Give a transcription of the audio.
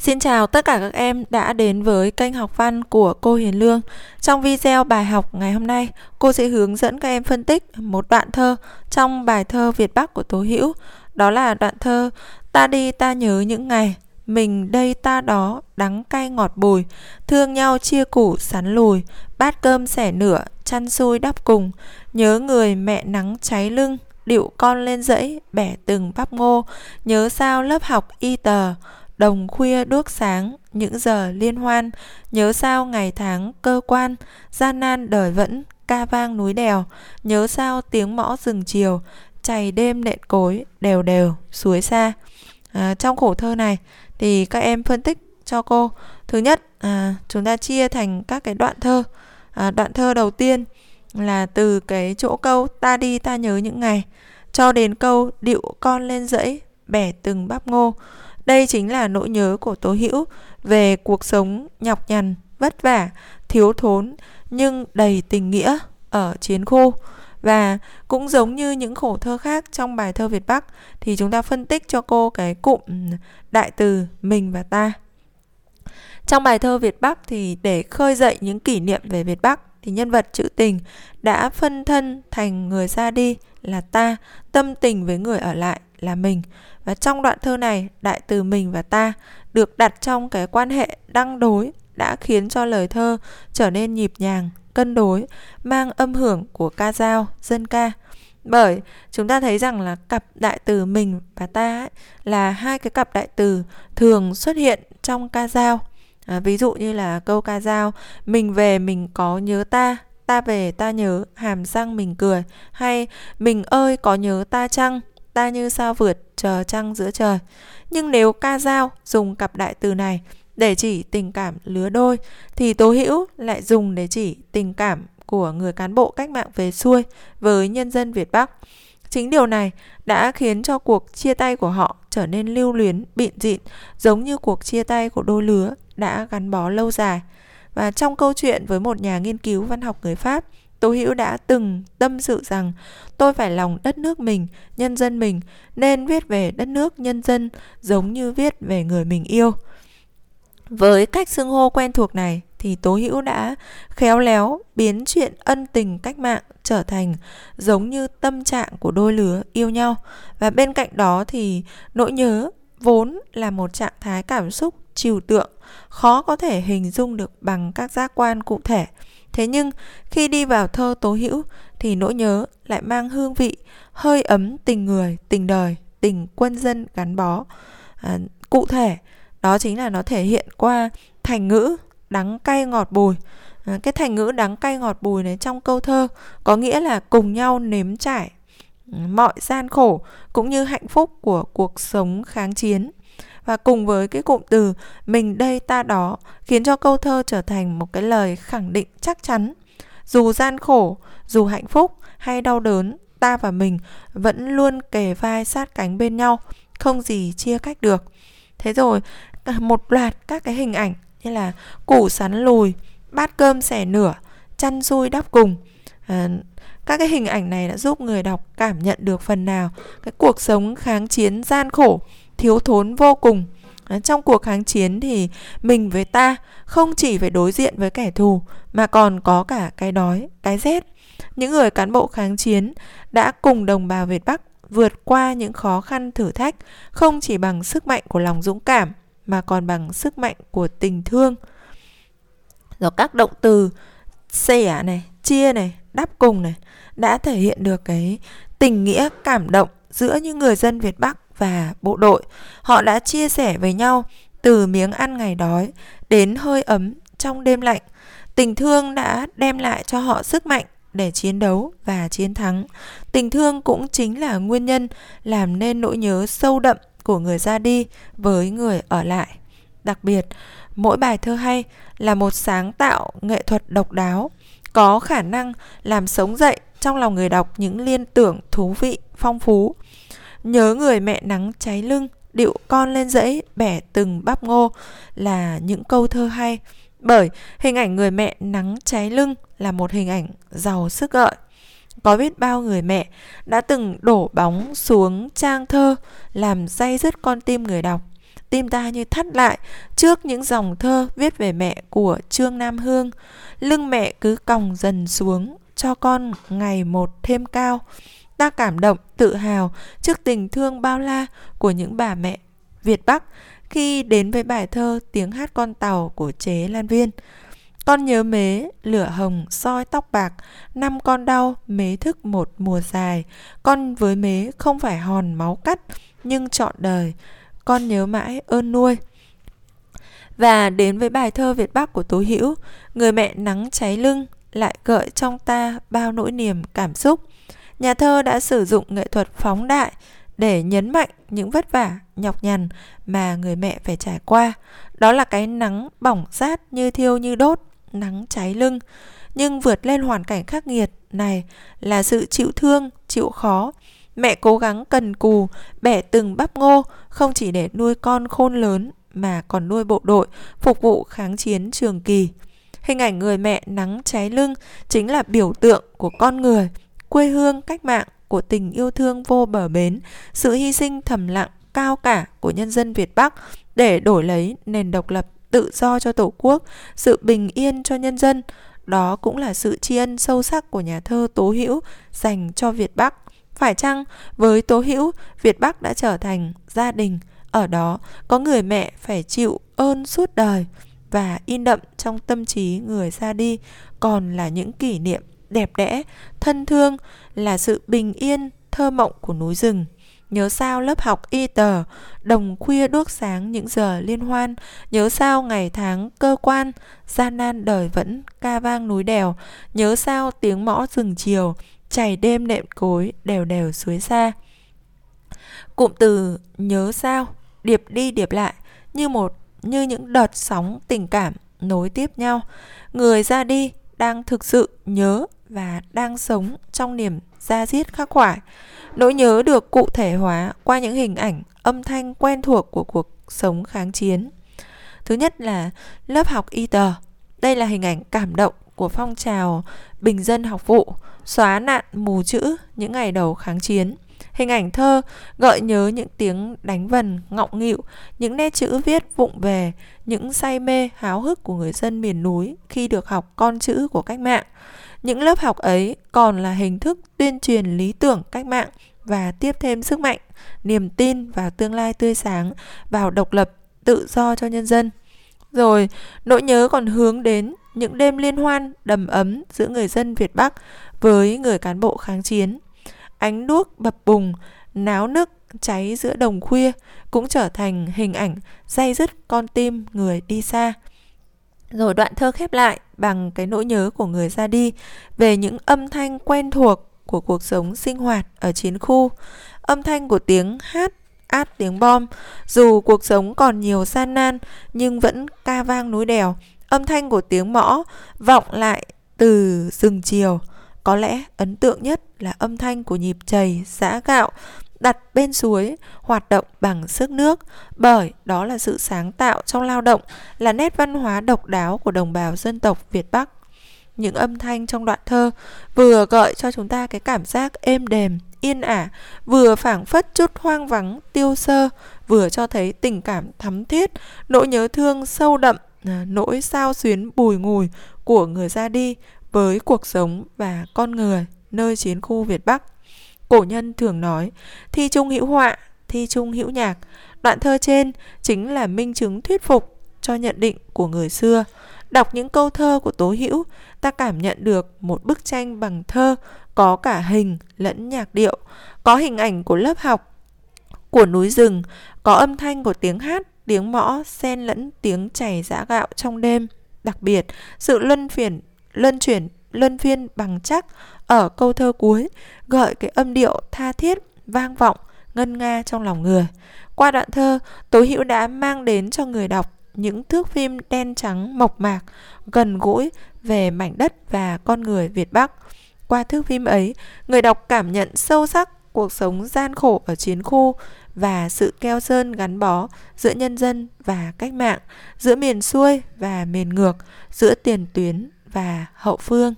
Xin chào tất cả các em đã đến với kênh học văn của cô Hiền Lương. Trong video bài học ngày hôm nay, cô sẽ hướng dẫn các em phân tích một đoạn thơ trong bài thơ Việt Bắc của Tố Hữu. Đó là đoạn thơ Ta đi ta nhớ những ngày, mình đây ta đó, đắng cay ngọt bùi, thương nhau chia củ sắn lùi, bát cơm sẻ nửa, chăn xui đắp cùng, nhớ người mẹ nắng cháy lưng, điệu con lên dãy, bẻ từng bắp ngô, nhớ sao lớp học y tờ, đồng khuya đuốc sáng, những giờ liên hoan, nhớ sao ngày tháng cơ quan, gian nan đời vẫn, ca vang núi đèo, nhớ sao tiếng mõ rừng chiều, chày đêm nện cối, đều đều, suối xa. À, trong khổ thơ này thì các em phân tích cho cô. Thứ nhất, à, chúng ta chia thành các cái đoạn thơ. À, đoạn thơ đầu tiên là từ cái chỗ câu ta đi ta nhớ những ngày cho đến câu điệu con lên dãy bẻ từng bắp ngô đây chính là nỗi nhớ của Tố Hữu về cuộc sống nhọc nhằn, vất vả, thiếu thốn nhưng đầy tình nghĩa ở chiến khu. Và cũng giống như những khổ thơ khác trong bài thơ Việt Bắc thì chúng ta phân tích cho cô cái cụm đại từ mình và ta. Trong bài thơ Việt Bắc thì để khơi dậy những kỷ niệm về Việt Bắc thì nhân vật trữ tình đã phân thân thành người ra đi là ta, tâm tình với người ở lại là mình. Và trong đoạn thơ này, đại từ mình và ta được đặt trong cái quan hệ đăng đối đã khiến cho lời thơ trở nên nhịp nhàng, cân đối, mang âm hưởng của ca dao, dân ca. Bởi chúng ta thấy rằng là cặp đại từ mình và ta ấy, là hai cái cặp đại từ thường xuất hiện trong ca dao. À, ví dụ như là câu ca dao mình về mình có nhớ ta ta về ta nhớ hàm răng mình cười hay mình ơi có nhớ ta chăng ta như sao vượt chờ trăng giữa trời. Nhưng nếu ca dao dùng cặp đại từ này để chỉ tình cảm lứa đôi thì Tố Hữu lại dùng để chỉ tình cảm của người cán bộ cách mạng về xuôi với nhân dân Việt Bắc. Chính điều này đã khiến cho cuộc chia tay của họ trở nên lưu luyến, bịn dịn, giống như cuộc chia tay của đôi lứa đã gắn bó lâu dài. Và trong câu chuyện với một nhà nghiên cứu văn học người Pháp, Tố Hữu đã từng tâm sự rằng tôi phải lòng đất nước mình, nhân dân mình nên viết về đất nước nhân dân giống như viết về người mình yêu. Với cách xưng hô quen thuộc này thì Tố Hữu đã khéo léo biến chuyện ân tình cách mạng trở thành giống như tâm trạng của đôi lứa yêu nhau và bên cạnh đó thì nỗi nhớ vốn là một trạng thái cảm xúc trừu tượng khó có thể hình dung được bằng các giác quan cụ thể Thế nhưng khi đi vào thơ tố hữu thì nỗi nhớ lại mang hương vị hơi ấm tình người, tình đời, tình quân dân gắn bó. À, cụ thể đó chính là nó thể hiện qua thành ngữ đắng cay ngọt bùi. À, cái thành ngữ đắng cay ngọt bùi này trong câu thơ có nghĩa là cùng nhau nếm trải ừ, mọi gian khổ cũng như hạnh phúc của cuộc sống kháng chiến và cùng với cái cụm từ mình đây ta đó khiến cho câu thơ trở thành một cái lời khẳng định chắc chắn. Dù gian khổ dù hạnh phúc hay đau đớn ta và mình vẫn luôn kề vai sát cánh bên nhau không gì chia cách được. Thế rồi à, một loạt các cái hình ảnh như là củ sắn lùi bát cơm xẻ nửa chăn xui đắp cùng. À, các cái hình ảnh này đã giúp người đọc cảm nhận được phần nào cái cuộc sống kháng chiến gian khổ thiếu thốn vô cùng trong cuộc kháng chiến thì mình với ta không chỉ phải đối diện với kẻ thù mà còn có cả cái đói, cái rét. Những người cán bộ kháng chiến đã cùng đồng bào Việt Bắc vượt qua những khó khăn thử thách không chỉ bằng sức mạnh của lòng dũng cảm mà còn bằng sức mạnh của tình thương. Rồi các động từ xẻ này, chia này, đắp cùng này đã thể hiện được cái tình nghĩa cảm động giữa những người dân Việt Bắc và bộ đội. Họ đã chia sẻ với nhau từ miếng ăn ngày đói đến hơi ấm trong đêm lạnh. Tình thương đã đem lại cho họ sức mạnh để chiến đấu và chiến thắng. Tình thương cũng chính là nguyên nhân làm nên nỗi nhớ sâu đậm của người ra đi với người ở lại. Đặc biệt, mỗi bài thơ hay là một sáng tạo nghệ thuật độc đáo, có khả năng làm sống dậy trong lòng người đọc những liên tưởng thú vị, phong phú. Nhớ người mẹ nắng cháy lưng Điệu con lên dãy bẻ từng bắp ngô Là những câu thơ hay Bởi hình ảnh người mẹ nắng cháy lưng Là một hình ảnh giàu sức gợi có biết bao người mẹ đã từng đổ bóng xuống trang thơ làm day dứt con tim người đọc tim ta như thắt lại trước những dòng thơ viết về mẹ của Trương Nam Hương. Lưng mẹ cứ còng dần xuống, cho con ngày một thêm cao. Ta cảm động, tự hào trước tình thương bao la của những bà mẹ Việt Bắc khi đến với bài thơ Tiếng hát con tàu của chế Lan Viên. Con nhớ mế, lửa hồng, soi tóc bạc, năm con đau, mế thức một mùa dài. Con với mế không phải hòn máu cắt, nhưng trọn đời, con nhớ mãi ơn nuôi. Và đến với bài thơ Việt Bắc của Tố Hữu, người mẹ nắng cháy lưng lại gợi trong ta bao nỗi niềm cảm xúc. Nhà thơ đã sử dụng nghệ thuật phóng đại để nhấn mạnh những vất vả, nhọc nhằn mà người mẹ phải trải qua. Đó là cái nắng bỏng rát như thiêu như đốt, nắng cháy lưng. Nhưng vượt lên hoàn cảnh khắc nghiệt này là sự chịu thương, chịu khó. Mẹ cố gắng cần cù, bẻ từng bắp ngô, không chỉ để nuôi con khôn lớn mà còn nuôi bộ đội, phục vụ kháng chiến trường kỳ. Hình ảnh người mẹ nắng cháy lưng chính là biểu tượng của con người, quê hương cách mạng của tình yêu thương vô bờ bến, sự hy sinh thầm lặng cao cả của nhân dân Việt Bắc để đổi lấy nền độc lập tự do cho Tổ quốc, sự bình yên cho nhân dân. Đó cũng là sự tri ân sâu sắc của nhà thơ Tố Hữu dành cho Việt Bắc. Phải chăng với Tố Hữu, Việt Bắc đã trở thành gia đình, ở đó có người mẹ phải chịu ơn suốt đời và in đậm trong tâm trí người ra đi còn là những kỷ niệm đẹp đẽ, thân thương, là sự bình yên, thơ mộng của núi rừng. Nhớ sao lớp học y tờ, đồng khuya đuốc sáng những giờ liên hoan, nhớ sao ngày tháng cơ quan, gian nan đời vẫn ca vang núi đèo, nhớ sao tiếng mõ rừng chiều, chảy đêm nệm cối đều đều suối xa. Cụm từ nhớ sao, điệp đi điệp lại, như một như những đợt sóng tình cảm nối tiếp nhau. Người ra đi đang thực sự nhớ và đang sống trong niềm da diết khắc khoải. Nỗi nhớ được cụ thể hóa qua những hình ảnh, âm thanh quen thuộc của cuộc sống kháng chiến. Thứ nhất là lớp học y tờ. Đây là hình ảnh cảm động của phong trào bình dân học vụ, xóa nạn mù chữ những ngày đầu kháng chiến. Hình ảnh thơ gợi nhớ những tiếng đánh vần ngọng nghịu, những nét chữ viết vụng về, những say mê háo hức của người dân miền núi khi được học con chữ của cách mạng. Những lớp học ấy còn là hình thức tuyên truyền lý tưởng cách mạng và tiếp thêm sức mạnh, niềm tin vào tương lai tươi sáng, vào độc lập, tự do cho nhân dân. Rồi, nỗi nhớ còn hướng đến những đêm liên hoan đầm ấm giữa người dân Việt Bắc với người cán bộ kháng chiến. Ánh đuốc bập bùng, náo nức cháy giữa đồng khuya cũng trở thành hình ảnh day dứt con tim người đi xa. Rồi đoạn thơ khép lại bằng cái nỗi nhớ của người ra đi về những âm thanh quen thuộc của cuộc sống sinh hoạt ở chiến khu, âm thanh của tiếng hát át tiếng bom. Dù cuộc sống còn nhiều gian nan nhưng vẫn ca vang núi đèo, âm thanh của tiếng mõ vọng lại từ rừng chiều. Có lẽ ấn tượng nhất là âm thanh của nhịp chày, giã gạo đặt bên suối, hoạt động bằng sức nước. Bởi đó là sự sáng tạo trong lao động, là nét văn hóa độc đáo của đồng bào dân tộc Việt Bắc. Những âm thanh trong đoạn thơ vừa gợi cho chúng ta cái cảm giác êm đềm, yên ả, vừa phảng phất chút hoang vắng, tiêu sơ, vừa cho thấy tình cảm thắm thiết, nỗi nhớ thương sâu đậm à, nỗi sao xuyến bùi ngùi của người ra đi với cuộc sống và con người nơi chiến khu Việt Bắc Cổ nhân thường nói, thi trung hữu họa, thi trung hữu nhạc. Đoạn thơ trên chính là minh chứng thuyết phục cho nhận định của người xưa. Đọc những câu thơ của Tố Hữu, ta cảm nhận được một bức tranh bằng thơ có cả hình lẫn nhạc điệu, có hình ảnh của lớp học, của núi rừng, có âm thanh của tiếng hát, tiếng mõ xen lẫn tiếng chảy giã gạo trong đêm. Đặc biệt, sự luân phiền, luân chuyển, luân phiên bằng chắc. Ở câu thơ cuối gợi cái âm điệu tha thiết vang vọng ngân nga trong lòng người. Qua đoạn thơ tố hữu đã mang đến cho người đọc những thước phim đen trắng mộc mạc gần gũi về mảnh đất và con người việt bắc. Qua thước phim ấy người đọc cảm nhận sâu sắc cuộc sống gian khổ ở chiến khu và sự keo sơn gắn bó giữa nhân dân và cách mạng giữa miền xuôi và miền ngược giữa tiền tuyến và hậu phương.